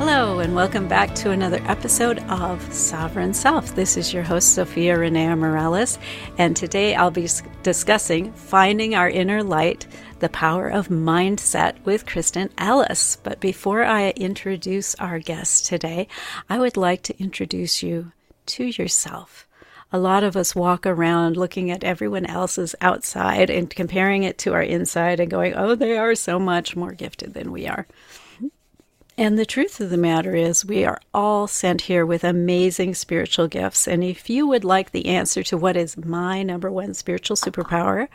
Hello, and welcome back to another episode of Sovereign Self. This is your host, Zofia Renea Morales, and today I'll be discussing finding our inner light, the power of mindset with Kristin Ellis. But before I introduce our guest today, I would like to introduce you to yourself. A lot of us walk around looking at everyone else's outside and comparing it to our inside and going, oh, they are so much more gifted than we are. And the truth of the matter is, we are all sent here with amazing spiritual gifts. And if you would like the answer to what is my number one spiritual superpower,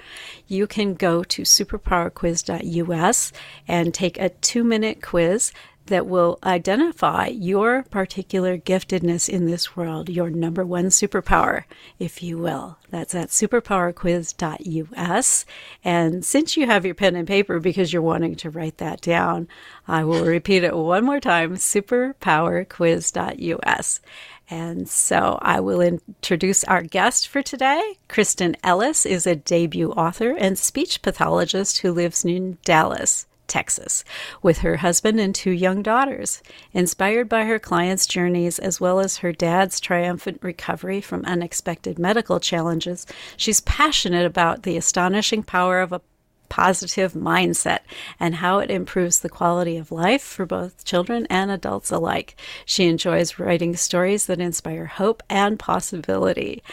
you can go to superpowerquiz.us and take a two minute quiz that will identify your particular giftedness in this world, your number one superpower, if you will. That's at superpowerquiz.us. And since you have your pen and paper because you're wanting to write that down, I will repeat it one more time superpowerquiz.us. And so I will introduce our guest for today. Kristin Ellis is a debut author and speech pathologist who lives in Dallas. Texas, with her husband and two young daughters. Inspired by her clients' journeys as well as her dad's triumphant recovery from unexpected medical challenges, she's passionate about the astonishing power of a positive mindset and how it improves the quality of life for both children and adults alike. She enjoys writing stories that inspire hope and possibility.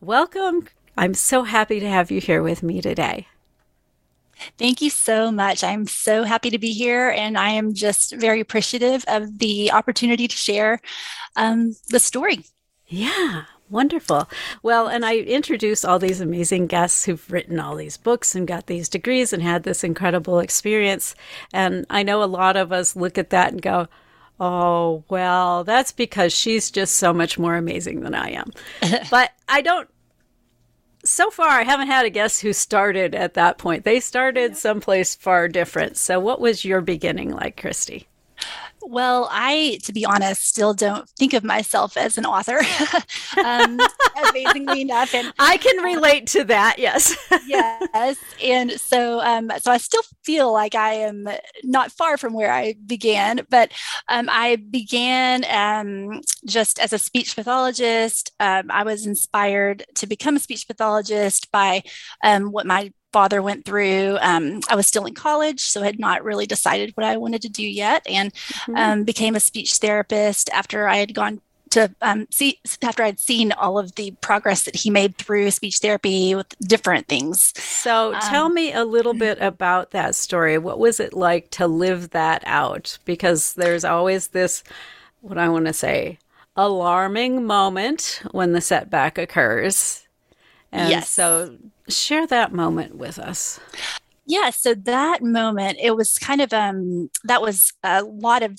Welcome. I'm so happy to have you here with me today. Thank you so much. I'm so happy to be here, and I am just very appreciative of the opportunity to share um, the story. Yeah, wonderful. Well, and I introduce all these amazing guests who've written all these books and got these degrees and had this incredible experience. And I know a lot of us look at that and go, Oh, well, that's because she's just so much more amazing than I am. but I don't so far, I haven't had a guest who started at that point. They started someplace far different. So, what was your beginning like, Christy? Well, I, to be honest, still don't think of myself as an author. um, amazingly enough, and I can relate to that. Yes, yes, and so, um, so I still feel like I am not far from where I began, but um, I began um, just as a speech pathologist. Um, I was inspired to become a speech pathologist by um, what my father went through. Um, I was still in college, so had not really decided what I wanted to do yet, and mm-hmm. um, became a speech therapist after I had gone to um, see after I'd seen all of the progress that he made through speech therapy with different things. So, tell um, me a little mm-hmm. bit about that story. What was it like to live that out? Because there's always this, what I want to say, alarming moment when the setback occurs and yes. so share that moment with us. Yeah, so that moment, it was kind of um that was a lot of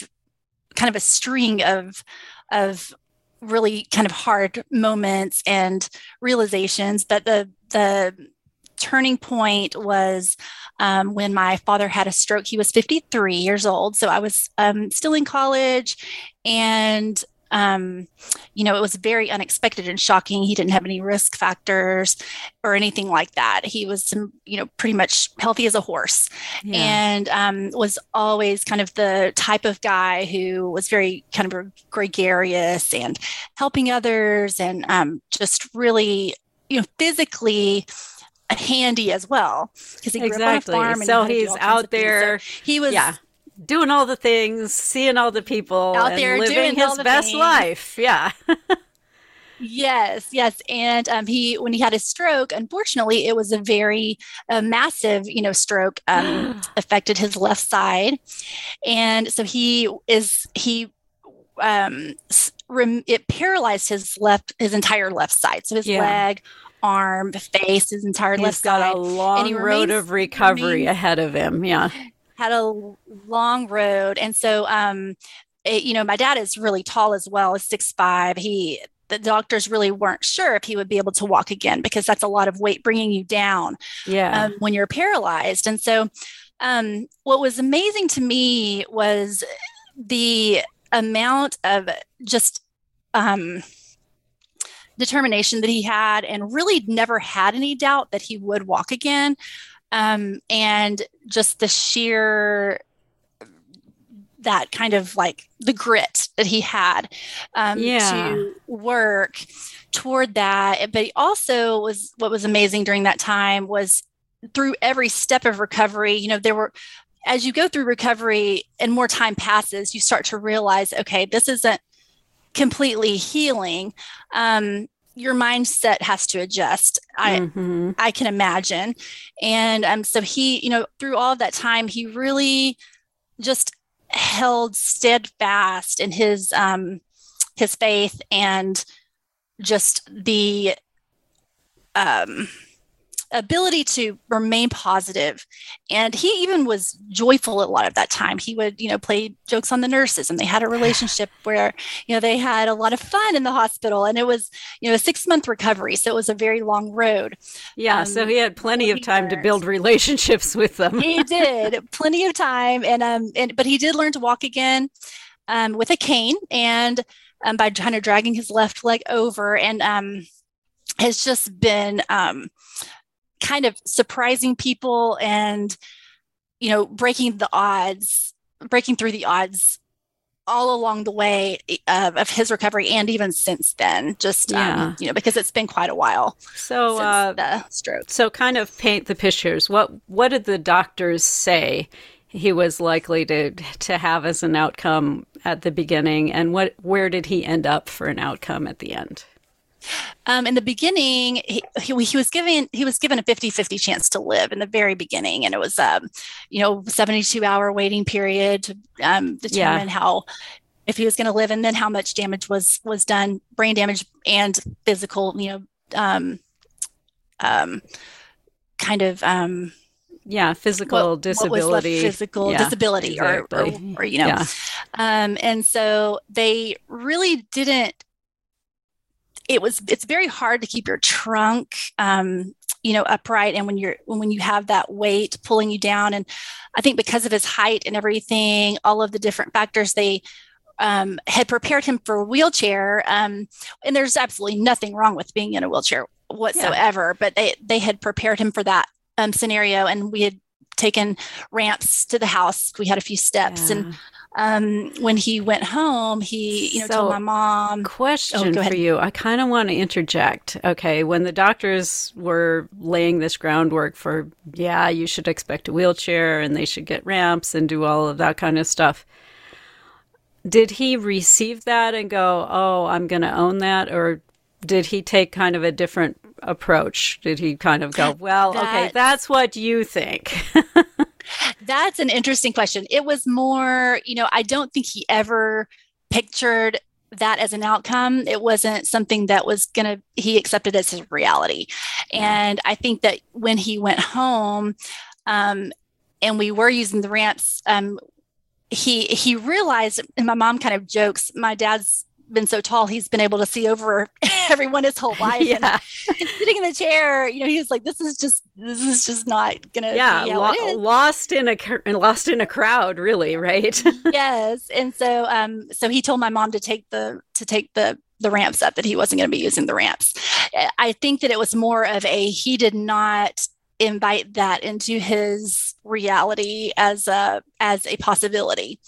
kind of a string of of really kind of hard moments and realizations but the the turning point was um, when my father had a stroke. He was 53 years old. So I was um, still in college and um, you know, it was very unexpected and shocking. He didn't have any risk factors or anything like that. He was, you know, pretty much healthy as a horse yeah. and um, was always kind of the type of guy who was very kind of gregarious and helping others and um, just really, you know, physically handy as well because he exactly. grew up on a farm. so he's out there. So he was yeah doing all the things, seeing all the people, out there living his best things. life. Yeah. yes, yes, and um, he when he had his stroke, unfortunately, it was a very uh, massive, you know, stroke. Um, affected his left side, and so he is he um it paralyzed his left his entire left side so his yeah. leg arm face his entire He's left got a long road remains, of recovery remains, ahead of him yeah had a long road. And so, um, it, you know, my dad is really tall as well, six five. He the doctors really weren't sure if he would be able to walk again because that's a lot of weight bringing you down yeah. um, when you're paralyzed. And so, um, what was amazing to me was the amount of just um, determination that he had, and really never had any doubt that he would walk again. Um, and just the sheer that kind of like the grit that he had um, Yeah. to work toward that. But he also was what was amazing during that time was through every step of recovery, you know, there were as you go through recovery and more time passes, you start to realize, okay, this isn't completely healing. Um, your mindset has to adjust. I Mhm. I can imagine. And um, so he, you know, through all of that time, he really just held steadfast in his um, his faith and just the um, ability to remain. And he even was joyful a lot of that time. He would, you know, play jokes on the nurses, and they had a relationship where, you know, they had a lot of fun in the hospital, and it was, you know, a six month recovery, so it was a very long road. Yeah. Um, so he had plenty of time to build relationships with them. he did plenty of time and um and but he did learn to walk again um with a cane and um by kind of dragging his left leg over and um has just been um kind of surprising people and you know breaking the odds breaking through the odds all along the way uh, of his recovery and even since then just Yeah. um, you know because it's been quite a while So, uh, the stroke so kind of paint the pictures. What what did the doctors say he was likely to to have as an outcome at the beginning, and what where did he end up for an outcome at the end? Um, in the beginning, he, he, he was given he was given a 50-50 chance to live in the very beginning, and it was um, you know 72 hour waiting period to um, determine how if he was going to live, and then how much damage was was done, brain damage and physical, you know, um, um, kind of um, Yeah, physical what, what disability. physical Yeah, disability, or, or or you know, Yeah. um, and so they really didn't. It was. It's very hard to keep your trunk, um, you know, upright, and when you're when you have that weight pulling you down, and I think because of his height and everything, all of the different factors, they um, had prepared him for a wheelchair. Um, and there's absolutely nothing wrong with being in a wheelchair whatsoever, but they they had prepared him for that um, scenario, and we had taken ramps to the house. We had a few steps, and Yeah. Um, when he went home, he you know So- told my mom. Question go for you. I kind of want to interject. Okay, when the doctors were laying this groundwork for, yeah, you should expect a wheelchair and they should get ramps and do all of that kind of stuff. Did he receive that and go, "Oh, I'm going to own that," or did he take kind of a different approach? Did he kind of go, "Well, okay, That's- that's what you think." That's an interesting question. It was more, you know, I don't think he ever pictured that as an outcome. It wasn't something that was going to, he accepted as his reality. And I think that when he went home, um, and we were using the ramps, um, he he realized, and my mom kind of jokes, my dad's been so tall, he's been able to see over everyone his whole life. And yeah, sitting in the chair, you know, he was like, "This is just, this is just not gonna yeah, be lo- lost in a lost in a crowd, really, right? yes. And so um so he told my mom to take the to take the the ramps up that he wasn't going to be using the ramps. I think that it was more of a he did not invite that into his reality as a as a possibility.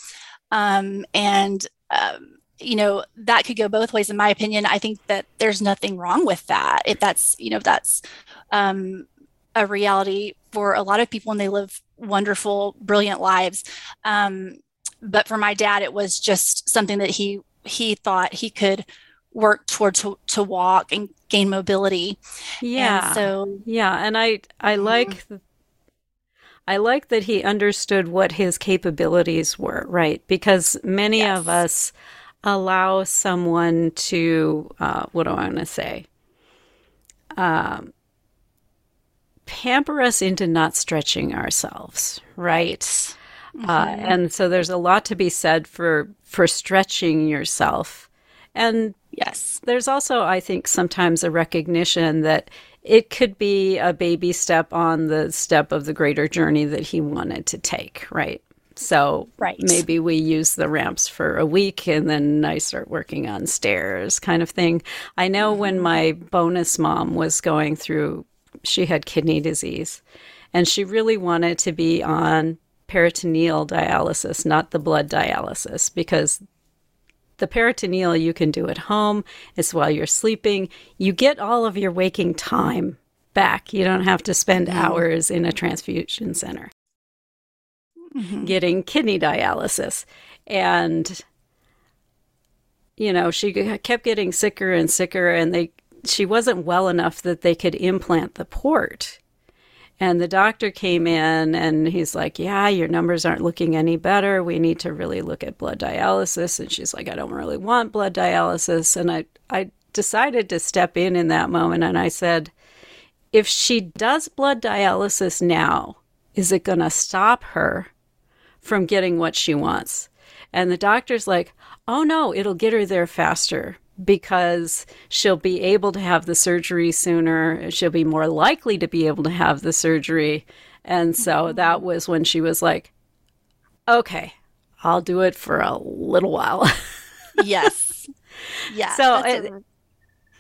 Um and um you know that could go both ways in my opinion i think that there's nothing wrong with that if that's you know if that's um a reality for a lot of people and they live wonderful brilliant lives um but for my dad it was just something that he he thought he could work toward to, to walk and gain mobility yeah. and so Yeah, and I I Mhm. like I like that he understood what his capabilities were, right? Because many of us allow someone to uh, what do I want to say? Um, pamper us into not stretching ourselves, right? Uh, Mhm. and so there's a lot to be said for for stretching yourself and Yes. There's also, I think, sometimes a recognition that it could be a baby step on the step of the greater journey that he wanted to take, right? So right. maybe we use the ramps for a week and then I start working on stairs kind of thing. I know when mm-hmm. my bonus mom was going through, she had kidney disease and she really wanted to be on peritoneal dialysis, not the blood dialysis, because the peritoneal you can do at home. It's while you're sleeping. You get all of your waking time back. You don't have to spend mm-hmm. hours in a transfusion center mm-hmm. getting kidney dialysis. And, you know, she kept getting sicker and sicker, and they she wasn't well enough that they could implant the port. And the doctor came in and he's like, Yeah, your numbers aren't looking any better. We need to really look at blood dialysis. And she's like, I don't really want blood dialysis. And I, I decided to step in in that moment and I said, If she does blood dialysis now, is it going to stop her from getting what she wants? And the doctor's like, Oh no, it'll get her there faster because she'll be able to have the surgery sooner. She'll be more likely to be able to have the surgery. And so mm-hmm. that was when she was like, okay, I'll do it for a little while. yes. Yeah. So, it,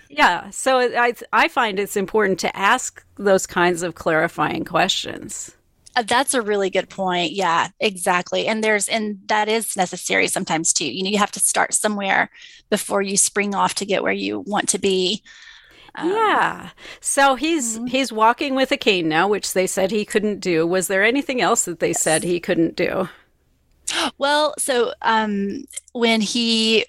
yeah. So I, I find it's important to ask those kinds of clarifying questions. Uh, that's a really good point. Yeah, exactly. And there's, and that is necessary sometimes too. You know, you have to start somewhere before you spring off to get where you want to be. Um, yeah. So he's mm-hmm. he's walking with a cane now, which they said he couldn't do. Was there anything else that they yes. said he couldn't do? Well, so um, when he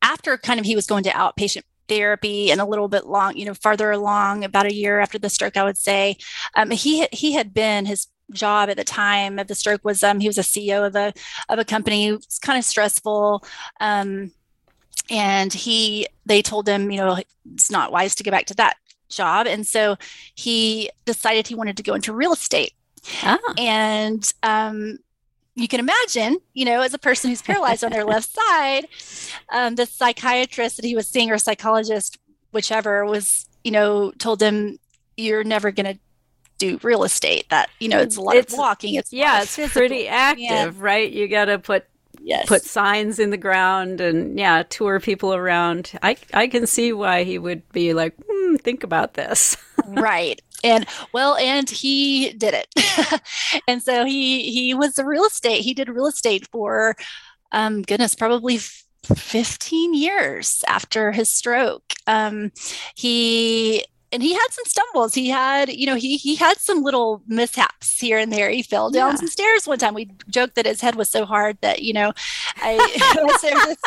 after kind of he was going to outpatient therapy and a little bit long, you know, farther along, about a year after the stroke, I would say, um, he he had been his job at the time of the stroke was um, he was a CEO of a of a company. It was kind of stressful. Um, and he they told him, you know, it's not wise to go back to that job. And so he decided he wanted to go into real estate. Ah. And um, you can imagine, you know, as a person who's paralyzed on their left side, um, the psychiatrist that he was seeing or psychologist, whichever, was, you know, told him, you're never going to do real estate that you know it's a lot it's, of walking it's yeah it's physical. pretty active yeah. right you got to put yes. put signs in the ground and yeah tour people around i i can see why he would be like hmm, think about this right and well and he did it and so he he was a real estate he did real estate for um goodness probably 15 years after his stroke um he and he had some stumbles. He had, you know, he he had some little mishaps here and there. He fell down yeah. some stairs one time. We joked that his head was so hard that, you know, I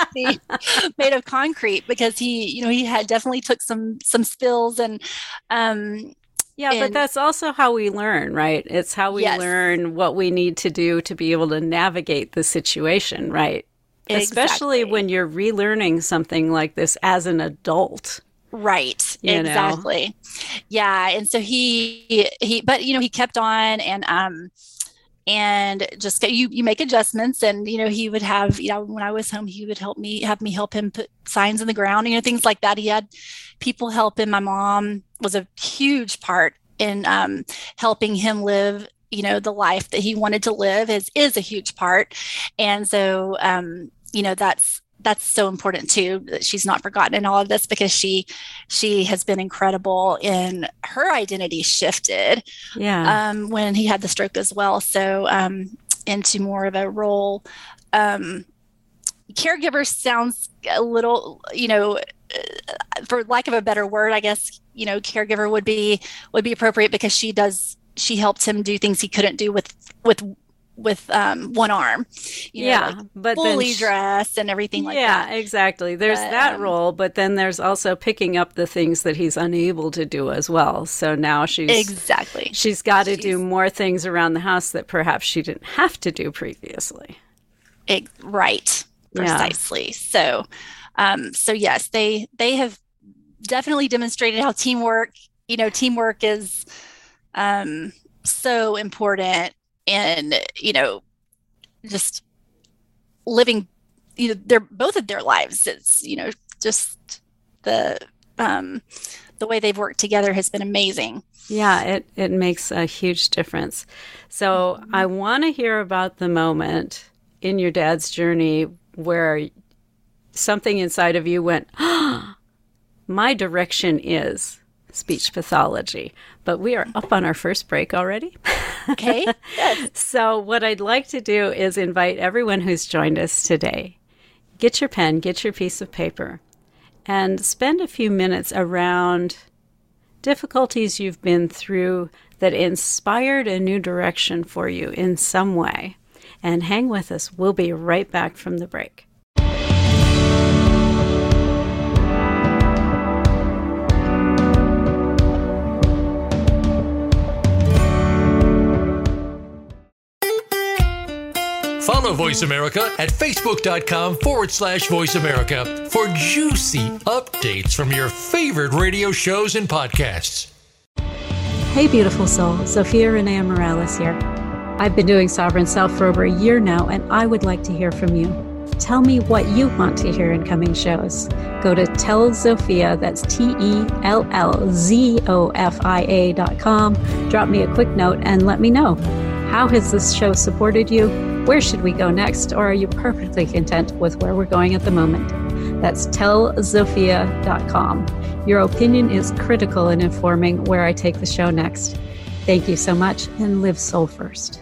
was made of concrete because he, you know, he had definitely took some some spills and um yeah, and, but that's also how we learn, right? It's how we yes. learn what we need to do to be able to navigate the situation, right? Exactly. Especially when you're relearning something like this as an adult. Right. You exactly. Know? Yeah. And so he he but you know he kept on and um and just you you make adjustments and you know he would have you know when I was home he would help me have me help him put signs in the ground you know things like that he had people help him my mom was a huge part in um, helping him live you know the life that he wanted to live is is a huge part and so um, you know that's that's so important too that she's not forgotten in all of this because she she has been incredible in her identity shifted yeah. um, when he had the stroke as well. So um, into more of a role. Um, caregiver sounds a little you know uh, for lack of a better word i guess you know caregiver would be would be appropriate because she does she helps him do things he couldn't do with with with um, one arm. You know, yeah, like but fully she, dressed and everything like yeah, that. Yeah, exactly. There's but, that um, role, but then there's also picking up the things that he's unable to do as well. So now she's exactly she's got to do more things around the house that perhaps she didn't have to do previously. It, right, precisely. Yeah. So, um, so yes, they they have definitely demonstrated how teamwork. You know, teamwork is um, so important and you know just living you know they're both of their lives it's you know just the um, the way they've worked together has been amazing. Yeah, it, it makes a huge difference. So mm-hmm. I want to hear about the moment in your dad's journey where something inside of you went, oh, my direction is speech pathology. But we are up on our first break already. Okay. Yes. so, what I'd like to do is invite everyone who's joined us today get your pen, get your piece of paper, and spend a few minutes around difficulties you've been through that inspired a new direction for you in some way. And hang with us. We'll be right back from the break. Voice America at facebook.com forward slash voice America for juicy updates from your favorite radio shows and podcasts. Hey, beautiful soul. Zofia Renea Morales here. I've been doing Sovereign Self for over a year now, and I would like to hear from you. Tell me what you want to hear in coming shows. Go to Tell Zofia, that's T E L L Z O F I A dot com. Drop me a quick note and let me know. How has this show supported you? Where should we go next? Or are you perfectly content with where we're going at the moment? That's tellzofia.com. Your opinion is critical in informing where I take the show next. Thank you so much and live soul first.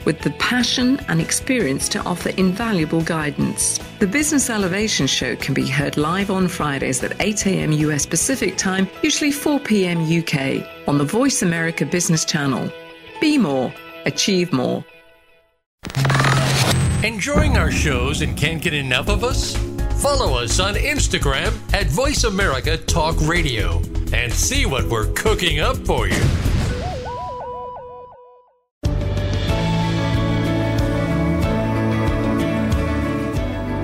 with the passion and experience to offer invaluable guidance. The Business Elevation Show can be heard live on Fridays at 8 a.m. US Pacific Time, usually 4 p.m. UK, on the Voice America Business Channel. Be more, achieve more. Enjoying our shows and can't get enough of us? Follow us on Instagram at Voice America Talk Radio and see what we're cooking up for you.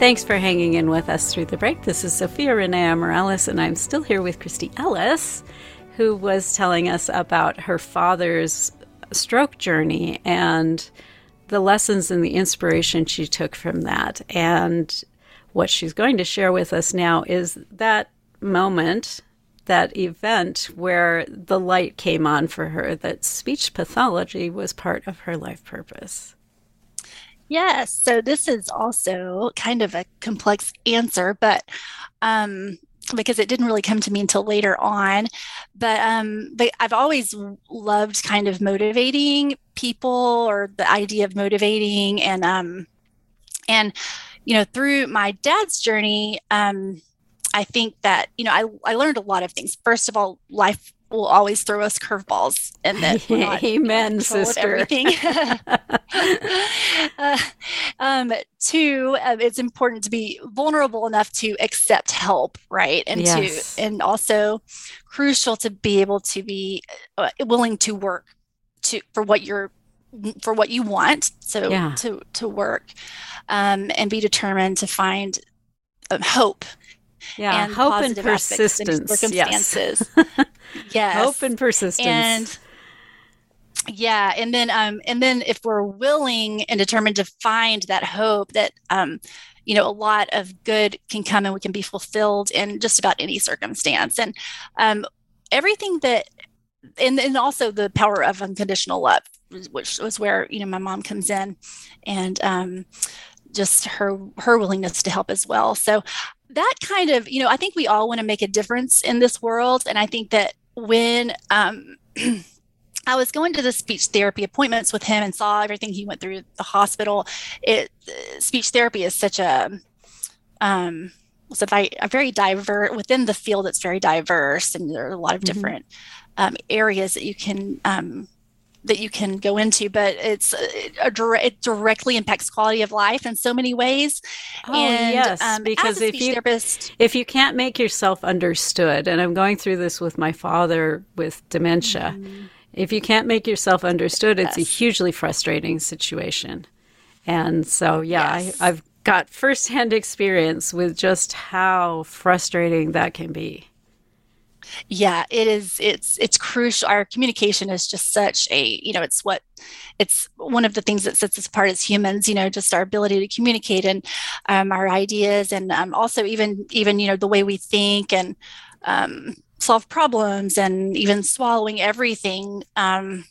Thanks for hanging in with us through the break. This is Zofia Renea Morales, and I'm still here with Christy Ellis, who was telling us about her father's stroke journey and the lessons and the inspiration she took from that. And what she's going to share with us now is that moment, that event where the light came on for her, that speech pathology was part of her life purpose. Yes. So this is also kind of a complex answer, but um, because it didn't really come to me until later on. But um, but I've always loved kind of motivating people or the idea of motivating and um and you know through my dad's journey um I think that you know I I learned a lot of things. First of all, life will always throw us curveballs and that amen sister uh, um, two uh, it's important to be vulnerable enough to accept help right and yes. to and also crucial to be able to be uh, willing to work to for what you're for what you want so yeah. to to work um, and be determined to find um, hope yeah and hope and persistence circumstances. Yes. yes hope and persistence. And yeah and then um and then if we're willing and determined to find that hope that um you know a lot of good can come and we can be fulfilled in just about any circumstance. And um everything that and and also the power of unconditional love which was where you know my mom comes in and um just her her willingness to help as well. So that kind of, you know, I think we all want to make a difference in this world. And I think that when um, I was going to the speech therapy appointments with him and saw everything he went through the hospital, it speech therapy is such a um, was a, a very diverse within the field. It's very diverse, and there are a lot of mm-hmm. different um, areas that you can um, that you can go into, but it's a, a it directly impacts quality of life in so many ways. Oh and, yes, um, because if you therapist, if you can't make yourself understood, and I'm going through this with my father with dementia, mm-hmm. if you can't make yourself understood, yes. it's a hugely frustrating situation. And so, yeah, yes. I, I've got firsthand experience with just how frustrating that can be. Yeah, it is. It's it's crucial. Our communication is just such a you know it's what it's one of the things that sets us apart as humans. You know, just our ability to communicate and um, our ideas, and um, also even even you know the way we think and um, solve problems, and even swallowing everything um,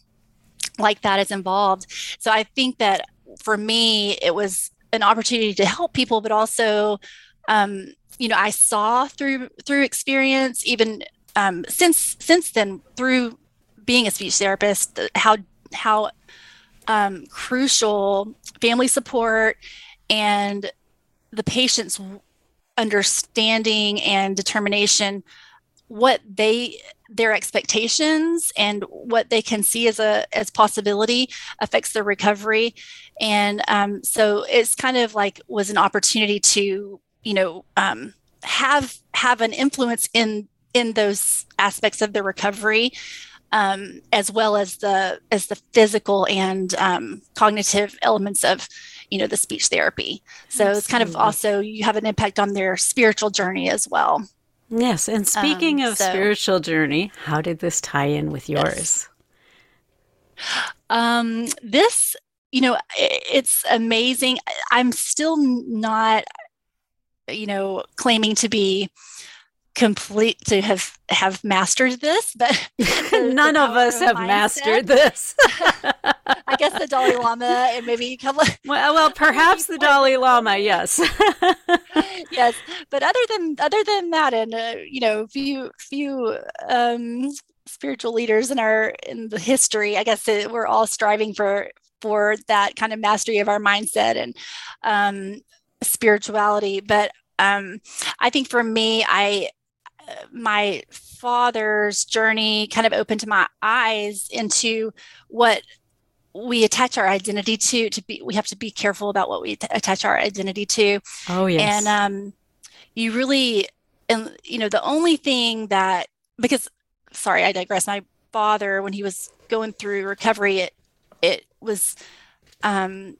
like that is involved. So I think that for me, it was an opportunity to help people, but also um, you know i saw through through experience even um, since since then through being a speech therapist how how um, crucial family support and the patient's understanding and determination what they their expectations and what they can see as a as possibility affects their recovery. And um, so it's kind of like was an opportunity to you know um, have have an influence in in those aspects of the recovery um, as well as the as the physical and um, cognitive elements of you know the speech therapy so Absolutely. it's kind of also you have an impact on their spiritual journey as well yes and speaking um, of so, spiritual journey how did this tie in with yours yes. um this you know it's amazing i'm still not you know claiming to be complete to have have mastered this but none of us have mindset. mastered this. I guess the dalai lama and maybe a couple of, well, well perhaps the dalai lama yes. Yes but other than other than that and uh, you know few few um spiritual leaders in our in the history i guess it, we're all striving for for that kind of mastery of our mindset and um spirituality. But um, I think for me, I my father's journey kind of opened my eyes into what we attach our identity to to be we have to be careful about what we t- attach our identity to. Oh yes. And um you really and you know the only thing that because sorry i digress. My father when he was going through recovery it it was um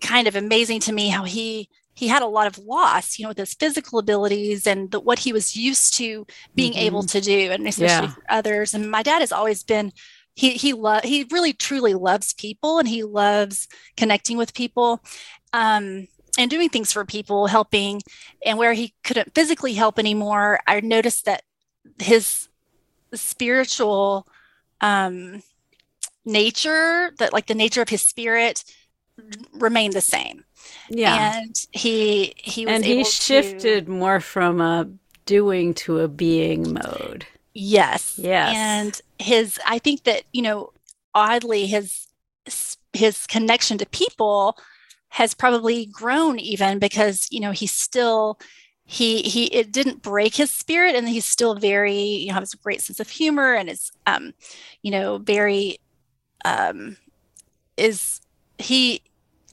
kind of amazing to me how he he had a lot of loss, you know, with his physical abilities and the, what he was used to being mm-hmm. able to do, and especially yeah. for others. And my dad has always been he he love he really truly loves people and he loves connecting with people um, and doing things for people, helping. And where he couldn't physically help anymore, I noticed that his spiritual um, nature, that like the nature of his spirit, remained the same yeah. And he he was and he shifted to, more from a doing to a being mode. Yes. Yes. And his i think that you know oddly his his connection to people has probably grown even because you know he's still he he it didn't break his spirit and he's still very you know has a great sense of humor and is um you know very um is he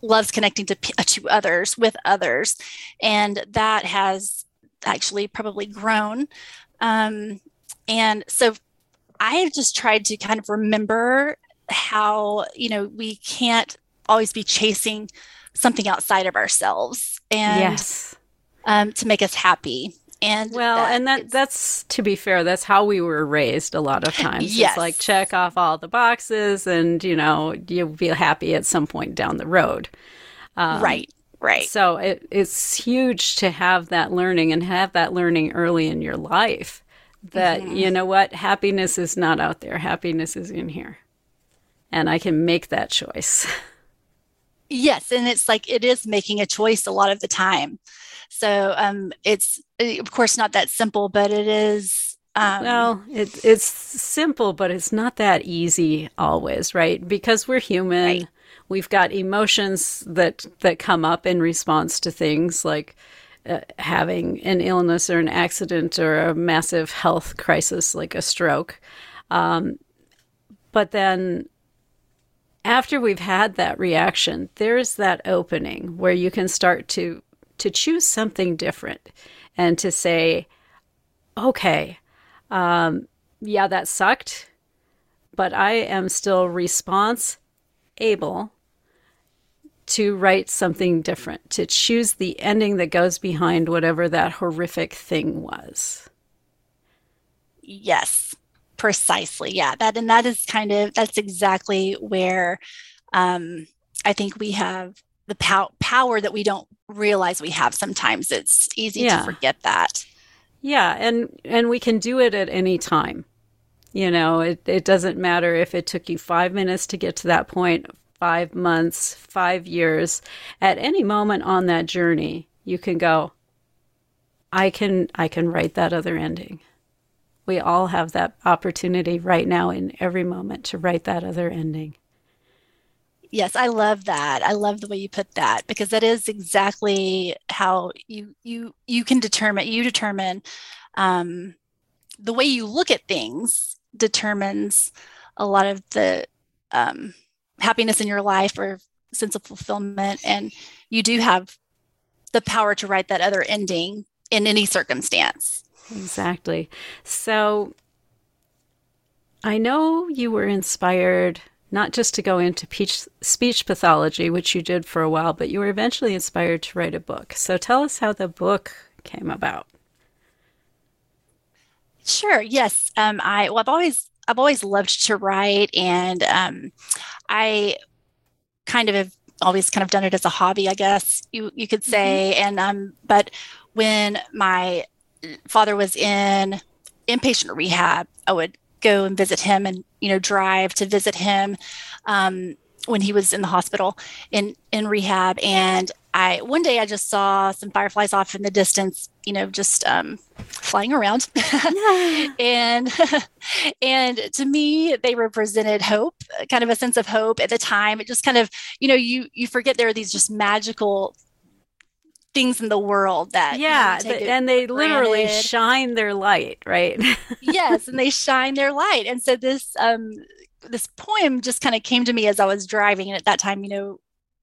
loves connecting to uh, to others with others, and that has actually probably grown. Um, and so I have just tried to kind of remember how you know we can't always be chasing something outside of ourselves and yes. um, to make us happy and well that and that that's to be fair that's how we were raised a lot of times. Yes. it's like check off all the boxes and you know you'll be happy at some point down the road. Um, right right. so it, it's huge to have that learning and have that learning early in your life that mm-hmm. you know what? Happiness is not out there. Happiness is in here. And i can make that choice. Yes and it's like it is making a choice a lot of the time so um, it's of course not that simple, but it is. Um, well, it, it's simple, but it's not that easy always, right? Because we're human. Right. We've got emotions that that come up in response to things like uh, having an illness or an accident or a massive health crisis like a stroke. Um, but then after we've had that reaction, there's that opening where you can start to to choose something different and to say, okay, um, yeah, that sucked, but I am still response able to write something different, to choose the ending that goes behind whatever that horrific thing was. Yes, precisely. Yeah, that and that is kind of that's exactly where um, I think we have the pow- power that we don't realize we have. Sometimes it's easy yeah. to forget that. Yeah, and and we can do it at any time. You know, it, it doesn't matter if it took you five minutes to get to that point, five months, five years, at any moment on that journey, you can go, I can I can write that other ending. We all have that opportunity right now in every moment to write that other ending. Yes, I love that. I love the way you put that because that is exactly how you you you can determine you determine um, the way you look at things determines a lot of the um, happiness in your life or sense of fulfillment. And you do have the power to write that other ending in any circumstance. Exactly. So i know you were inspired not just to go into peach, speech pathology which you did for a while but you were eventually inspired to write a book so tell us how the book came about sure yes um, i well i've always i've always loved to write and um, I kind of have always kind of done it as a hobby, I guess you you could say. Mm-hmm. And um, but when my father was in inpatient rehab, I would go and visit him, and you know, drive to visit him um, when he was in the hospital in in rehab. And I one day I just saw some fireflies off in the distance, you know, just um, flying around, and and to me they represented hope, kind of a sense of hope at the time. It just kind of, you know, you you forget there are these just magical things in the world that yeah you know, and they literally granted. shine their light right yes and they shine their light and so this um this poem just kind of came to me as i was driving and at that time you know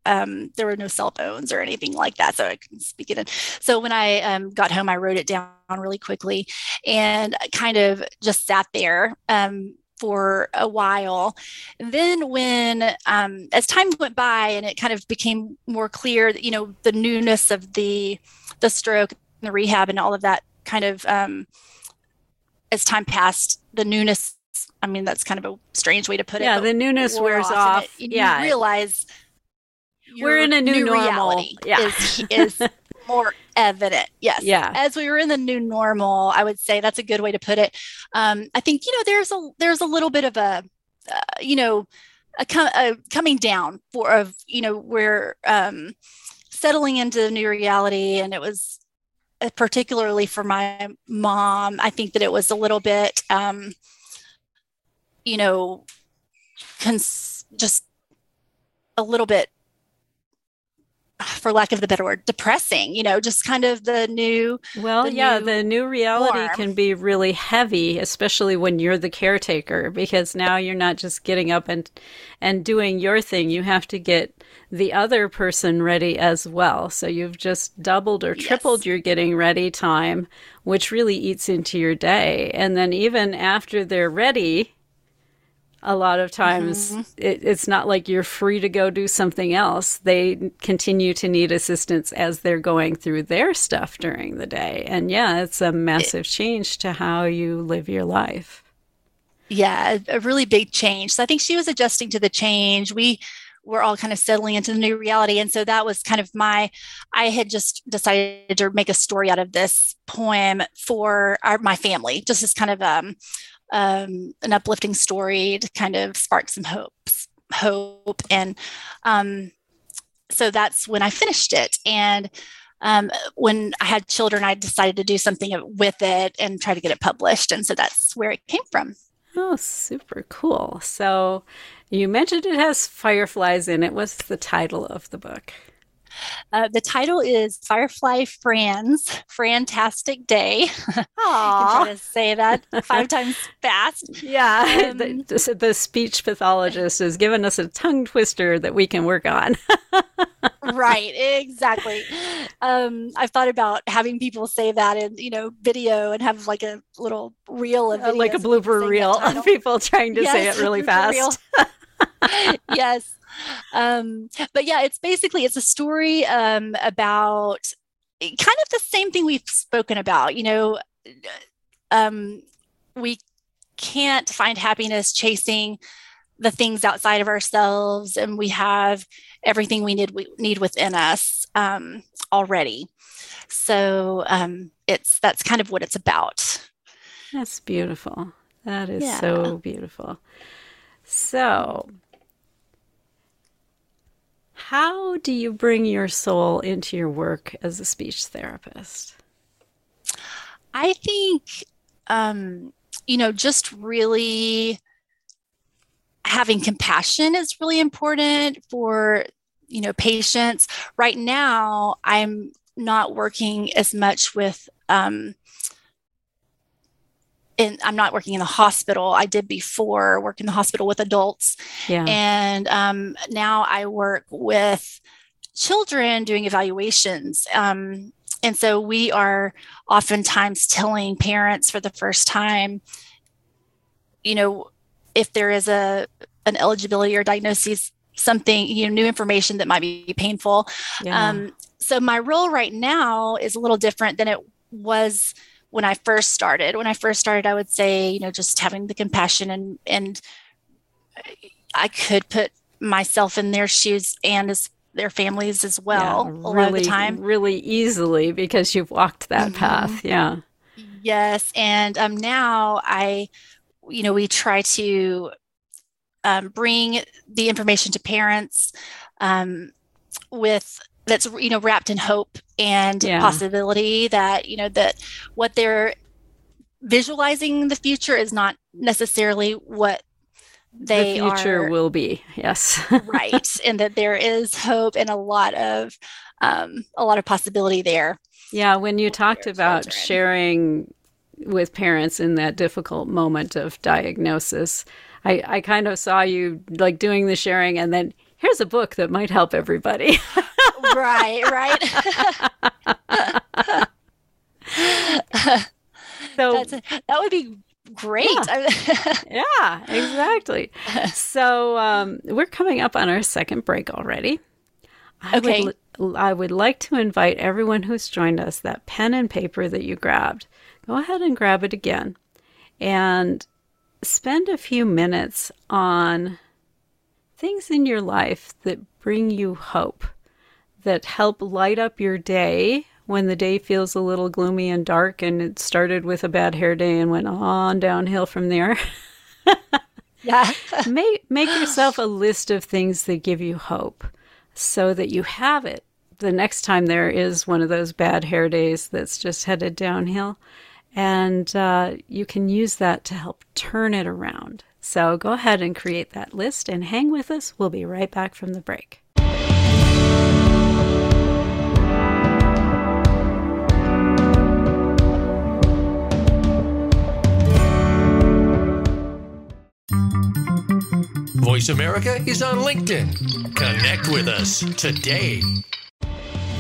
um, there were no cell phones or anything like that, so I couldn't speak it in. So when I um, got home, I wrote it down really quickly and kind of just sat there um, for a while. And then when, um, as time went by, and it kind of became more clear, that, you know, the newness of the the stroke, the rehab, and all of that kind of um, as time passed, the newness. I mean, that's kind of a strange way to put it. Yeah, the newness wears off. off. It, yeah, realize we're in a new, new normal. reality yeah. is, is more evident. Yes. Yeah. As we were in the new normal, I would say that's a good way to put it. Um, I think you know there's a there's a little bit of a uh, you know a, a, coming down for of you know we're um, settling into the new reality, and it was uh, particularly for my mom. I think that it was a little bit um, you know cons- just a little bit for lack of the better word, depressing, you know, just kind of the new. Well, the yeah, new the new reality can be really heavy, especially when you're the caretaker, because now you're not just getting up and, and doing your thing. You have to get the other person ready as well. So you've just doubled or tripled yes. your getting ready time, which really eats into your day. And then even after they're ready, a lot of times mm-hmm. it, it's not like you're free to go do something else. They continue to need assistance as they're going through their stuff during the day. And yeah, it's a massive it, change to how you live your life. Yeah, a really big change. So I think she was adjusting to the change. We were all kind of settling into the new reality. And so that was kind of my, I had just decided to make a story out of this poem for our, my family, just as kind of um, um, an uplifting story to kind of spark some hopes, hope. And um, so that's when I finished it. And um, when I had children, I decided to do something with it and try to get it published. And so that's where it came from. Oh, super cool. So you mentioned it has fireflies in it. What's the title of the book? Uh, the title is Firefly Frannie's Fantastic Day. Aww. try to say that five times fast. Yeah. Um, the, the, speech pathologist has given us a tongue twister that we can work on. right. Exactly. Um, I've thought about having people say that in, you know, video and have like a little reel of uh, like a blooper reel of people trying to yes, say it really fast. yes. Um, but yeah, it's basically it's a story um, about kind of the same thing we've spoken about. You know, um, we can't find happiness chasing the things outside of ourselves, and we have everything we need we need within us um, already. So um, it's that's kind of what it's about. That's beautiful. That is yeah. so beautiful. So, how do you bring your soul into your work as a speech therapist? I think, um, you know, just really having compassion is really important for, you know, patients. Right now, I'm not working as much with um, in, I'm not working in the hospital. I did before work in the hospital with adults. Yeah. And um, now I work with children doing evaluations. Um, and so we are oftentimes telling parents for the first time, you know, if there is a an eligibility or diagnosis, something, you know, new information that might be painful. Yeah. Um, so my role right now is a little different than it was when I first started. When I first started, I would say, you know, just having the compassion and and I could put myself in their shoes and as their families as well yeah, a lot of the time. Really easily because you've walked that mm-hmm. path. Yeah. Yes. And um now I you know, we try to um, bring the information to parents um, with that's you know wrapped in hope and yeah. possibility that you know that what they're visualizing the future is not necessarily what they the future are, will be yes right and that there is hope and a lot of um, a lot of possibility there yeah when you talked about children. sharing with parents in that difficult moment of diagnosis I, I kind of saw you like doing the sharing and then here's a book that might help everybody right, right. so That's, that would be great. Yeah, yeah exactly. So um, we're coming up on our second break already. I okay. Would, I would like to invite everyone who's joined us that pen and paper that you grabbed. Go ahead and grab it again and spend a few minutes on things in your life that bring you hope that help light up your day when the day feels a little gloomy and dark and it started with a bad hair day and went on downhill from there. yeah. make make yourself a list of things that give you hope so that you have it the next time there is one of those bad hair days that's just headed downhill. And uh, you can use that to help turn it around. So go ahead and create that list and hang with us. We'll be right back from the break. Voice America is on LinkedIn. Connect with us today.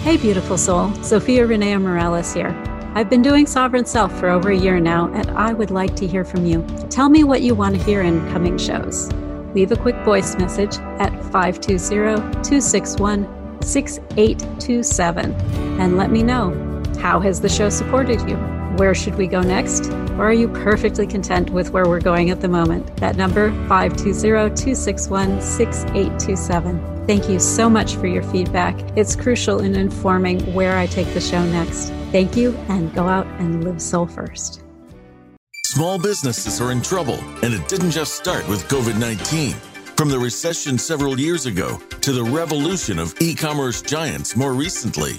Hey, beautiful soul. Zofia Renea Morales here. I've been doing Sovereign Self for over a year now, and I would like to hear from you. Tell me what you want to hear in coming shows. Leave a quick voice message at 520 261 6827 and let me know how has the show supported you? Where should we go next? Or are you perfectly content with where we're going at the moment? That number, 520-261-6827. Thank you so much for your feedback. It's crucial in informing where I take the show next. Thank you, and go out and live soul first. Small businesses are in trouble, and it didn't just start with COVID 19. From the recession several years ago to the revolution of e commerce giants more recently,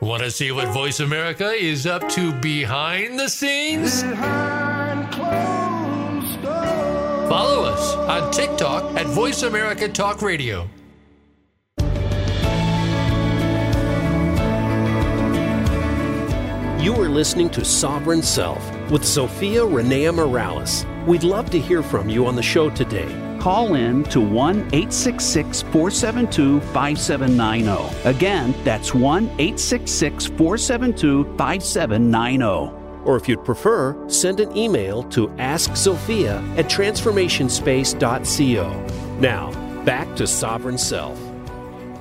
Want to see what Voice America is up to behind the scenes? Follow us on TikTok at Voice America Talk Radio. You are listening to Sovereign Self with Zofia Renea Morales. We'd love to hear from you on the show today. Call in to 1 866 472 5790. Again, that's 1 866 472 5790. Or if you'd prefer, send an email to askzofia at transformationspace.co. Now, back to Sovereign Self.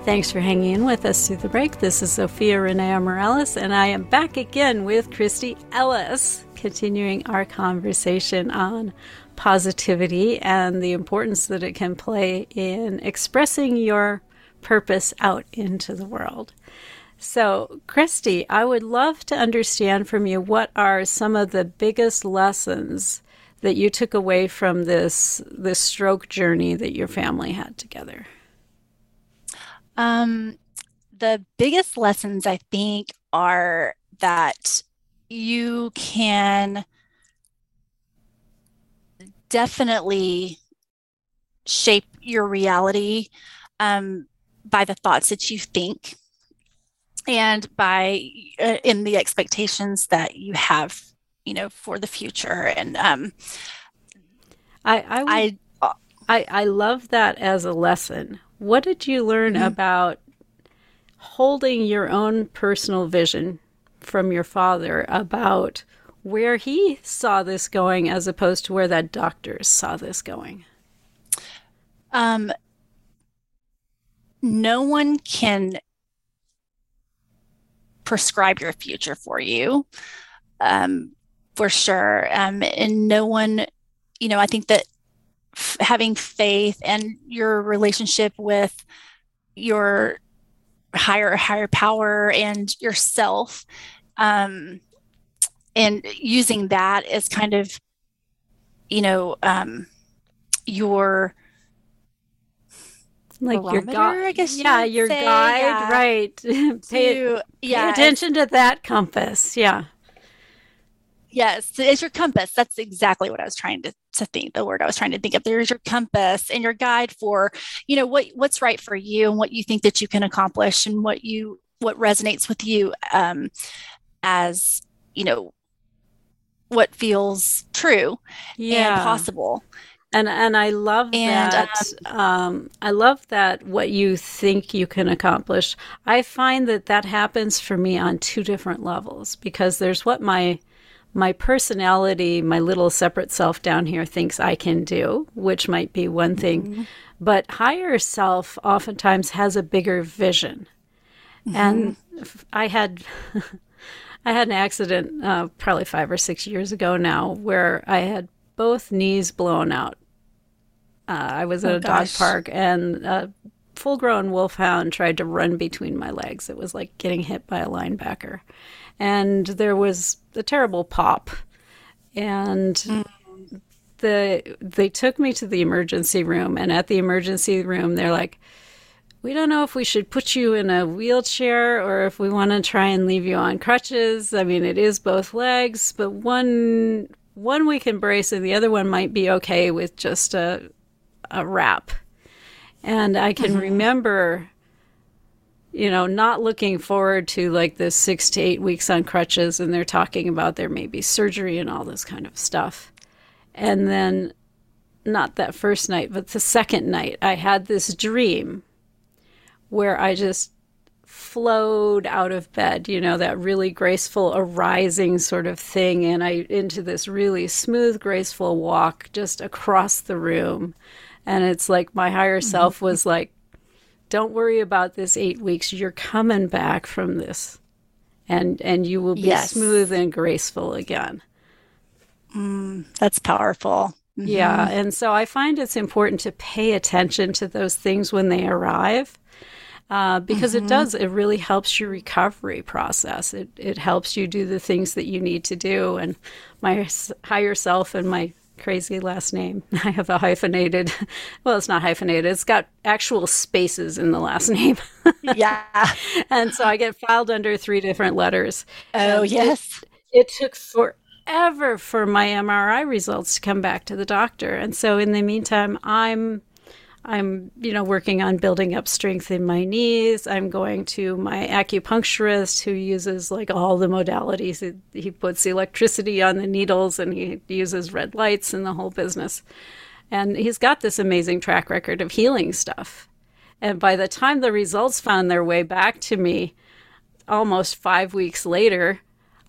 Thanks for hanging in with us through the break. This is Zofia Renea Morales, and I am back again with Christy Ellis, continuing our conversation on positivity and the importance that it can play in expressing your purpose out into the world. So, Christy, I would love to understand from you what are some of the biggest lessons that you took away from this this stroke journey that your family had together. Um, the biggest lessons I think are that you can definitely shape your reality um, by the thoughts that you think and by uh, in the expectations that you have you know for the future and um, I I, would, I I I love that as a lesson what did you learn mm-hmm. about holding your own personal vision from your father about where he saw this going as opposed to where that doctor saw this going? Um, no one can prescribe your future for you, um, for sure. Um, and no one, you know, I think that having faith and your relationship with your higher higher power and yourself um, and using that as kind of you know um, your like your guide, I guess yeah, your say, guide, yeah. right? pay, to, yeah, pay attention to that compass, yeah. Yes, it's your compass. That's exactly what I was trying to, to think. The word I was trying to think of. There's your compass and your guide for, you know, what what's right for you and what you think that you can accomplish and what you what resonates with you um, as you know what feels true yeah. and possible. And and I love and, that. Um, um, I love that what you think you can accomplish. I find that that happens for me on two different levels because there's what my my personality, my little separate self down here thinks I can do, which might be one thing. Mm-hmm. But higher self oftentimes has a bigger vision. Mm-hmm. And I had I had an accident uh, probably five or six years ago now where I had both knees blown out. Uh, I was at oh, a gosh. dog park and a full grown wolfhound tried to run between my legs. It was like getting hit by a linebacker and there was a terrible pop, and mm. the they took me to the emergency room, and at the emergency room, they're like. We don't know if we should put you in a wheelchair or if we want to try and leave you on crutches. I mean, it is both legs, but one one we can brace and the other one might be okay with just a a wrap. And I can mm-hmm. remember you know, not looking forward to like the six to eight weeks on crutches, and they're talking about there may be surgery and all this kind of stuff. And then, not that first night, but the second night, I had this dream where I just flowed out of bed, you know, that really graceful arising sort of thing, and I into this really smooth, graceful walk just across the room. And it's like my higher mm-hmm. self was like, don't worry about this eight weeks. You're coming back from this, and and you will be yes. smooth and graceful again. Mm, that's powerful. Mm-hmm. Yeah, and so I find it's important to pay attention to those things when they arrive. Uh, because mm-hmm. it does. It really helps your recovery process. It it helps you do the things that you need to do. And my higher self and my crazy last name. I have a hyphenated. Well, it's not hyphenated. It's got actual spaces in the last name. yeah. and so I get filed under three different letters. Oh and yes. It, it took forever for my MRI results to come back to the doctor, and so in the meantime, I'm I'm, you know, working on building up strength in my knees. I'm going to my acupuncturist who uses like all the modalities. He puts electricity on the needles and he uses red lights and the whole business. And he's got this amazing track record of healing stuff. And by the time the results found their way back to me, almost five weeks later,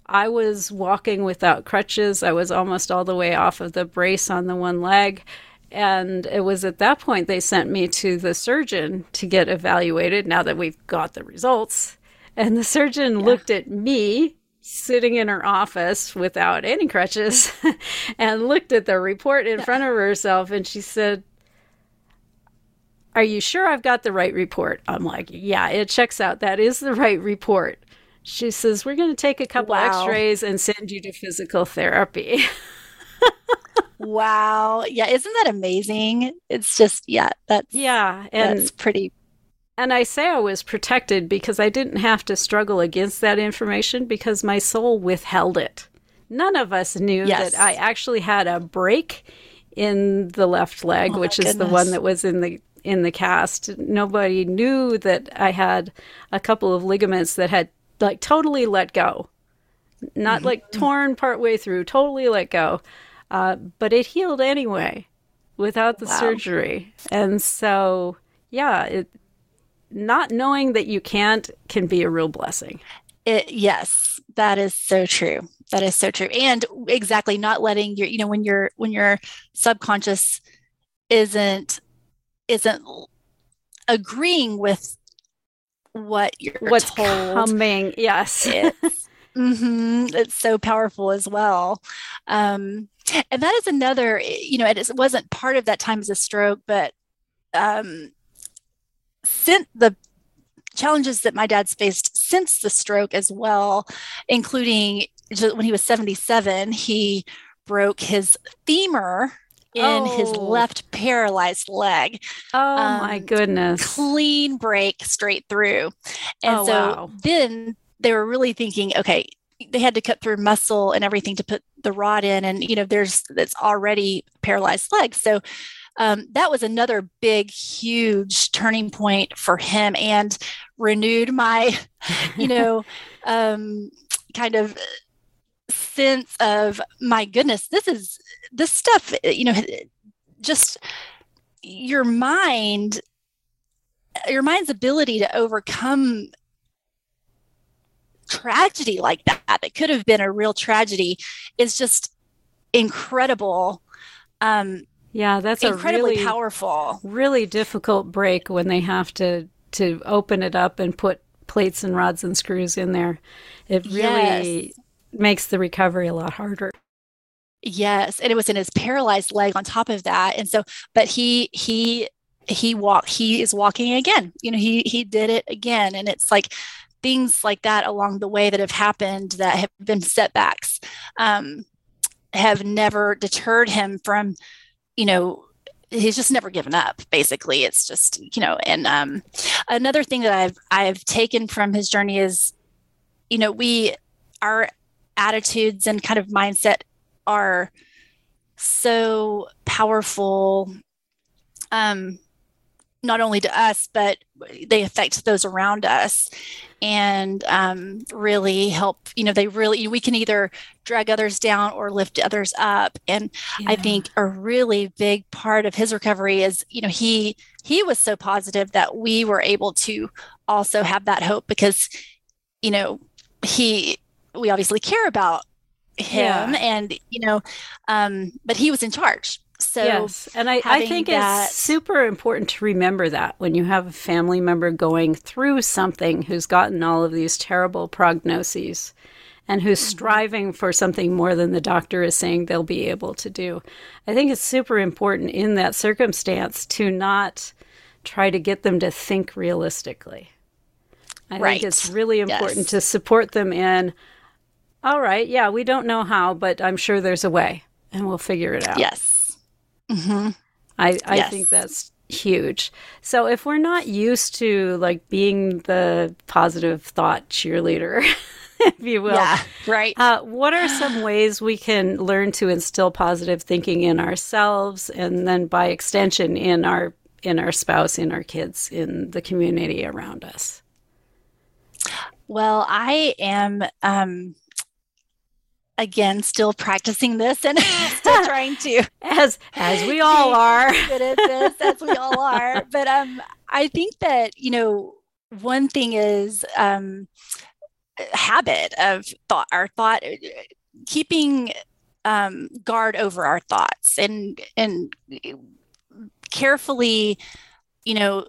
I was walking without crutches. I was almost all the way off of the brace on the one leg. And it was at that point they sent me to the surgeon to get evaluated now that we've got the results. And the surgeon yeah. looked at me sitting in her office without any crutches and looked at the report in yeah. front of herself and she said, Are you sure I've got the right report? I'm like, Yeah, it checks out. That is the right report. She says, We're going to take a couple wow. x rays and send you to physical therapy. wow. Yeah. Isn't that amazing? It's just, yeah, that's, yeah. And that's pretty. And I say I was protected because I didn't have to struggle against that information because my soul withheld it. None of us knew yes. that I actually had a break in the left leg, oh which is the one that was in the in the cast. Nobody knew that I had a couple of ligaments that had like totally let go. Not mm-hmm. like torn part way through, totally let go. Uh, but it healed anyway without the wow. surgery. And so, yeah, it, not knowing that you can't can be a real blessing. It, yes, that is so true. That is so true. And exactly not letting your, you know, when your when your subconscious isn't isn't agreeing with what you're what's told. coming. Yes. It's, mm-hmm, it's so powerful as well. Um, and that is another you know it wasn't part of that time as a stroke but um since the challenges that my dad's faced since the stroke as well including when he was 77 he broke his femur in oh. his left paralyzed leg. Oh um, my goodness. Clean break straight through. And oh, so wow. then they were really thinking, okay, they had to cut through muscle and everything to put the rod in and you know there's that's already paralyzed legs. So um, that was another big huge turning point for him and renewed my you know um, kind of sense of my goodness this is this stuff you know just your mind your mind's ability to overcome tragedy like that that could have been a real tragedy is just incredible. Um yeah that's incredibly really, powerful. really difficult break when they have to to open it up and put plates and rods and screws in there. It really yes. makes the recovery a lot harder. Yes and it was in his paralyzed leg on top of that and so but he he he walked he is walking again. You know he he did it again and it's like things like that along the way that have happened that have been setbacks um, have never deterred him from, you know, he's just never given up basically. It's just you know and um, another thing that i've i've taken from his journey is you know we our attitudes and kind of mindset are so powerful. Um not only to us but they affect those around us and um, really help you know they really we can either drag others down or lift others up and yeah. i think a really big part of his recovery is you know he he was so positive that we were able to also have that hope because you know he we obviously care about him yeah. and you know um but he was in charge so yes, and I, I think that... it's super important to remember that when you have a family member going through something who's gotten all of these terrible prognoses and who's mm-hmm. striving for something more than the doctor is saying they'll be able to do. I think it's super important in that circumstance to not try to get them to think realistically. I Right. think it's really important Yes. to support them in, all right, yeah, we don't know how, but I'm sure there's a way and we'll figure it out. Yes. Hmm I, I Yes. think that's huge. So if we're not used to like being the positive thought cheerleader, if you will, Yeah. Right. uh, what are some ways we can learn to instill positive thinking in ourselves and then by extension in our in our spouse, in our kids, in the community around us? Well, I am um again still practicing this and still trying to As as we all are. good at this as we all are. But um I think that, you know, one thing is um habit of thought our thought keeping um guard over our thoughts and and carefully, you know,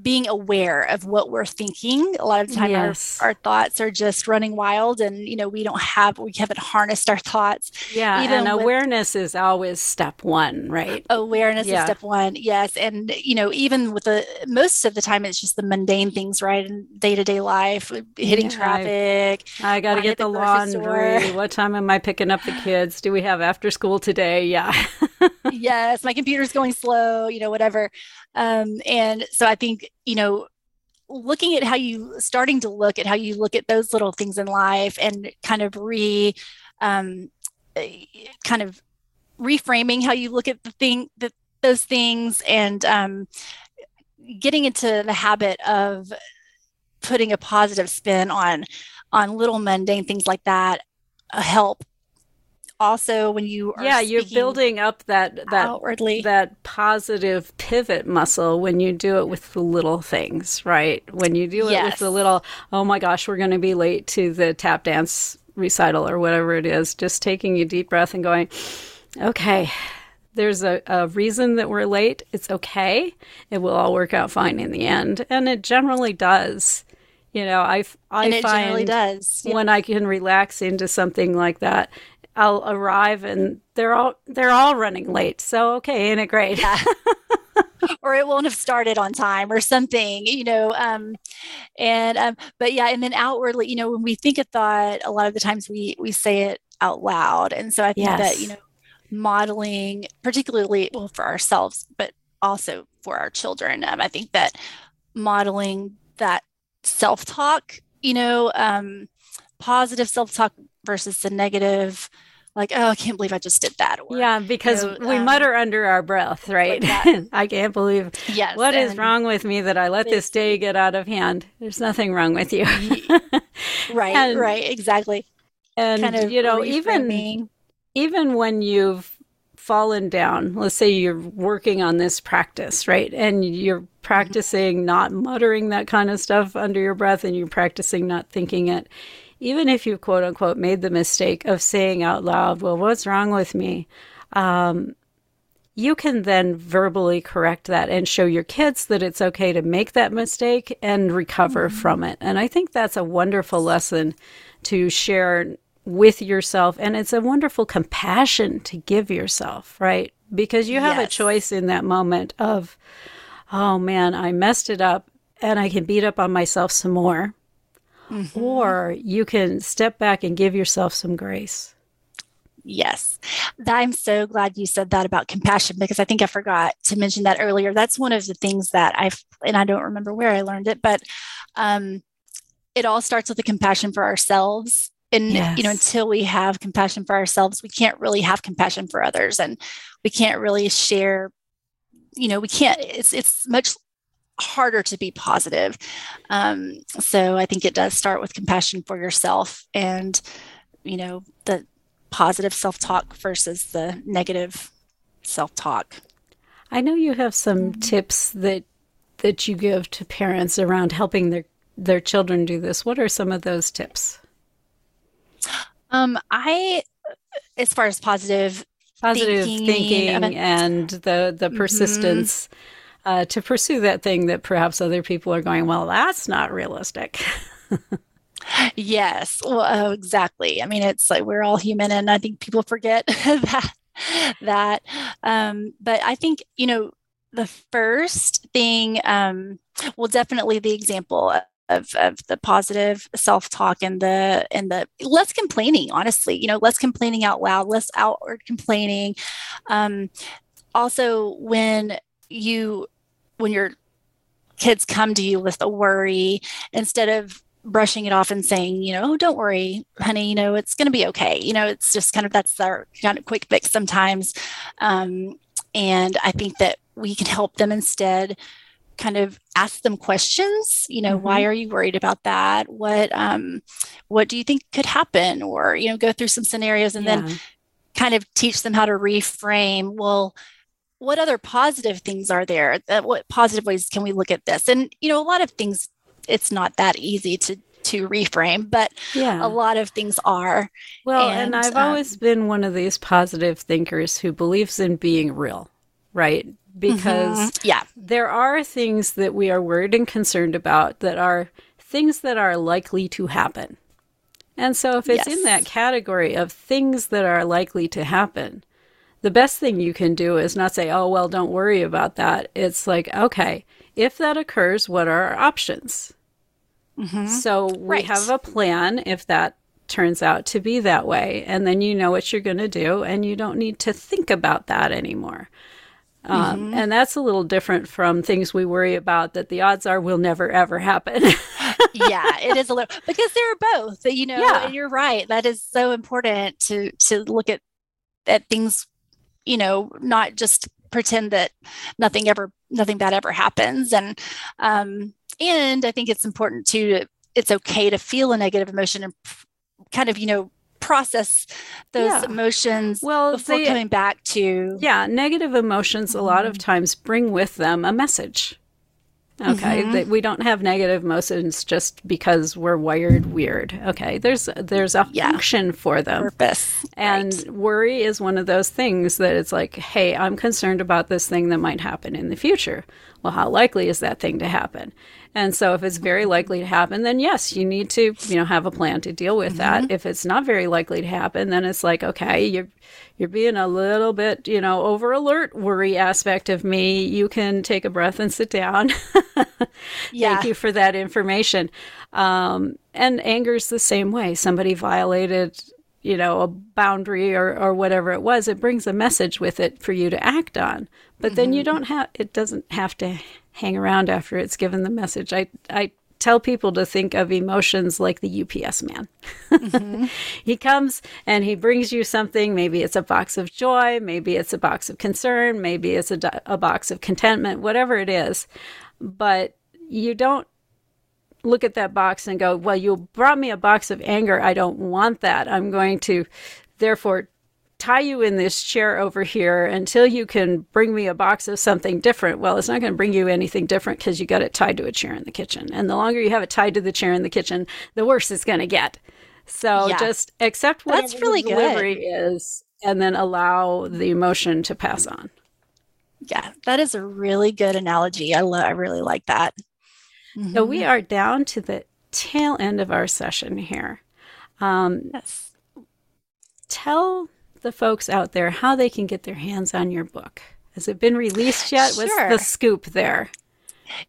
being aware of what we're thinking. A lot of the time Yes. our, our thoughts are just running wild and you know, we don't have we haven't harnessed our thoughts. Yeah, Even and with- awareness is always step one, right? awareness Yeah. is step one yes and you know even with the most of the time it's just the mundane things right in day-to-day life uh, hitting Yeah, traffic I got to get the the laundry. store. What time am I picking up the kids? Do we have after school today? Yeah. yes my computer's going slow you know whatever. Um and so i think you know looking at how you starting to look at how you look at those little things in life and kind of re um kind of reframing how you look at the thing that those things and um getting into the habit of putting a positive spin on on little mundane things like that uh, help also when you are yeah, you're building up that that outwardly that positive pivot muscle when you do it with the little things, right? When you do it with the little, oh my gosh, we're going to be late to the tap dance recital or whatever it is, just taking a deep breath and going, okay, there's a, a reason that we're late. It's okay. It will all work out fine in the end. And it generally does. You know, I and it find generally does Yeah. when I can relax into something like that, I'll arrive and they're all they're all running late. So okay, integrate. great? or it won't have started on time or something you know um and um but yeah and then outwardly you know when we think a thought a lot of the times we we say it out loud and so i think that you know modeling particularly well for ourselves but also for our children um, i think that modeling that self-talk you know um positive self-talk versus the negative like oh i can't believe i just did that or Yeah, because know, we um, mutter under our breath, right? I can't believe yes what is wrong with me that I let this day get out of hand. There's nothing wrong with you. right and- right exactly and kind of you know, even even when you've fallen down, let's say you're working on this practice, right? And you're practicing not muttering that kind of stuff under your breath and you're practicing not thinking it. Even if you quote unquote made the mistake of saying out loud, well, what's wrong with me? Um, you can then verbally correct that and show your kids that it's okay to make that mistake and recover from it. And I think that's a wonderful lesson to share with yourself. And it's a wonderful compassion to give yourself, right? Because you have a choice in that moment of, oh man, I messed it up and I can beat up on myself some more. Or you can step back and give yourself some grace. Yes. I'm so glad you said that about compassion because I think I forgot to mention that earlier. That's one of the things that I've, and I don't remember where I learned it, but um, it all starts with the compassion for ourselves. And, you know, until we have compassion for ourselves, we can't really have compassion for others and we can't really share, you know, we can't, it's, it's much harder to be positive. Um, so I think it does start with compassion for yourself and, you know, the positive self talk versus the negative self talk. I know you have some tips that that you give to parents around helping their their children do this. What are some of those tips? Um, I, as far as positive, Positive Thinking thinking, of and the the persistence uh, to pursue that thing that perhaps other people are going. Well, that's not realistic. yes, well, oh, exactly. I mean, it's like we're all human, and I think people forget that. That, um, but I think you know, the first thing, um, well, definitely the example of, of the positive self-talk and the and the less complaining honestly you know less complaining out loud less outward complaining um, also when you when your kids come to you with a worry instead of brushing it off and saying you know oh, don't worry honey you know it's going to be okay you know it's just kind of that's our kind of quick fix sometimes um, and i think that we can help them instead kind of ask them questions you know mm-hmm. why are you worried about that what um what do you think could happen or you know go through some scenarios and yeah. then kind of teach them how to reframe well what other positive things are there? That what positive ways can we look at this? And you know a lot of things it's not that easy to to reframe but yeah. a lot of things are. Well and, and i've um, always been one of these positive thinkers who believes in being real right? Because mm-hmm. yeah. there are things that we are worried and concerned about that are things that are likely to happen. And so if it's yes. in that category of things that are likely to happen the best thing you can do is not say oh well don't worry about that it's like okay if that occurs what are our options mm-hmm. so we right. have a plan if that turns out to be that way and then you know what you're going to do and you don't need to think about that anymore um, mm-hmm. And that's a little different from things we worry about that the odds are will never ever happen. yeah, it is a little because they're both. You know, yeah. and you're right. That is so important to to look at at things. You know, not just pretend that nothing ever nothing bad ever happens, and um, and I think it's important to it's okay to feel a negative emotion and kind of you know process those yeah. emotions well, before they, coming back to yeah negative emotions mm-hmm. a lot of mm-hmm. times bring with them a message okay mm-hmm. we don't have negative emotions just because we're wired weird okay there's there's a yeah. function for them purpose and right. worry is one of those things that it's like hey i'm concerned about this thing that might happen in the future well how likely is that thing to happen and so if it's very likely to happen, then yes, you need to, you know, have a plan to deal with mm-hmm. that. If it's not very likely to happen, then it's like, okay, you're you're being a little bit, you know, over alert worry aspect of me. You can take a breath and sit down. yeah. Thank you for that information. Um, and anger is the same way. Somebody violated you know, a boundary or, or whatever it was, it brings a message with it for you to act on. But mm-hmm. then you mm-hmm. don't have, it doesn't have to hang around after it's given the message. I, I tell people to think of emotions like the UPS man. Mm-hmm. he comes and he brings you something. Maybe it's a box of joy, maybe it's a box of concern, maybe it's a, a box of contentment, whatever it is. But you don't look at that box and go, Well, you brought me a box of anger. I don't want that. I'm going to, therefore, tie you in this chair over here until you can bring me a box of something different. Well, it's not going to bring you anything different because you got it tied to a chair in the kitchen. And the longer you have it tied to the chair in the kitchen, the worse it's going to get. So yeah. just accept what That's really the delivery good. is and then allow the emotion to pass on. Yeah, that is a really good analogy. I, lo- I really like that. Mm-hmm. So we mm-hmm. are down to the tail end of our session here. Um, yes. Tell the folks out there how they can get their hands on your book. Has it been released yet? Sure. What's the scoop there?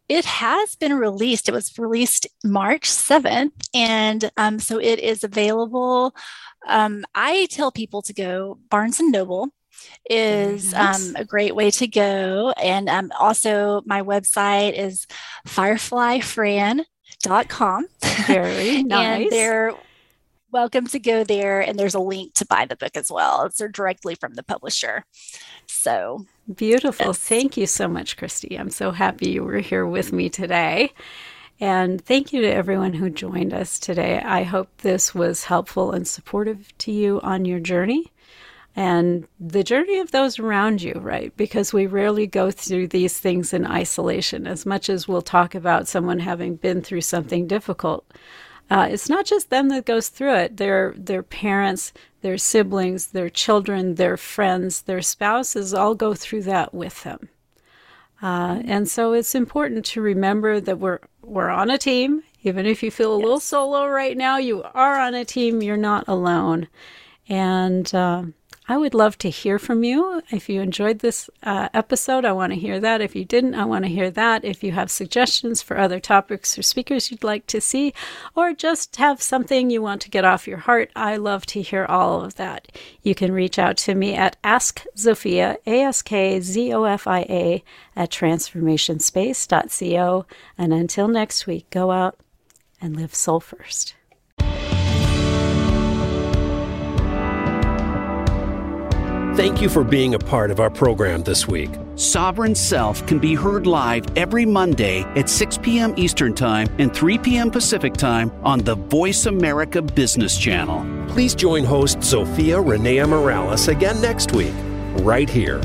It has been released. It was released March 7th. And um, so it is available. Um, I tell people to go Barnes and Noble is nice. um, a great way to go. And um, also, my website is fireflyfran.com. Very nice. and they're welcome to go there. And there's a link to buy the book as well. It's directly from the publisher. So beautiful. Yes. Thank you so much, Christy. I'm so happy you were here with me today. And thank you to everyone who joined us today. I hope this was helpful and supportive to you on your journey and the journey of those around you, right? Because we rarely go through these things in isolation. As much as we'll talk about someone having been through something difficult, uh, it's not just them that goes through it. Their their parents, their siblings, their children, their friends, their spouses all go through that with them. Uh, and so it's important to remember that we're we're on a team. Even if you feel a yes. little solo right now, you are on a team. You're not alone. And uh, I would love to hear from you. If you enjoyed this uh, episode, I want to hear that. If you didn't, I want to hear that. If you have suggestions for other topics or speakers you'd like to see, or just have something you want to get off your heart, I love to hear all of that. You can reach out to me at Ask Zofia, A S K Z O F I A, at transformationspace.co. And until next week, go out and live soul first. Thank you for being a part of our program this week. Sovereign Self can be heard live every Monday at 6 p.m. Eastern Time and 3 p.m. Pacific Time on the Voice America Business Channel. Please join host Zofia Renea Morales again next week, right here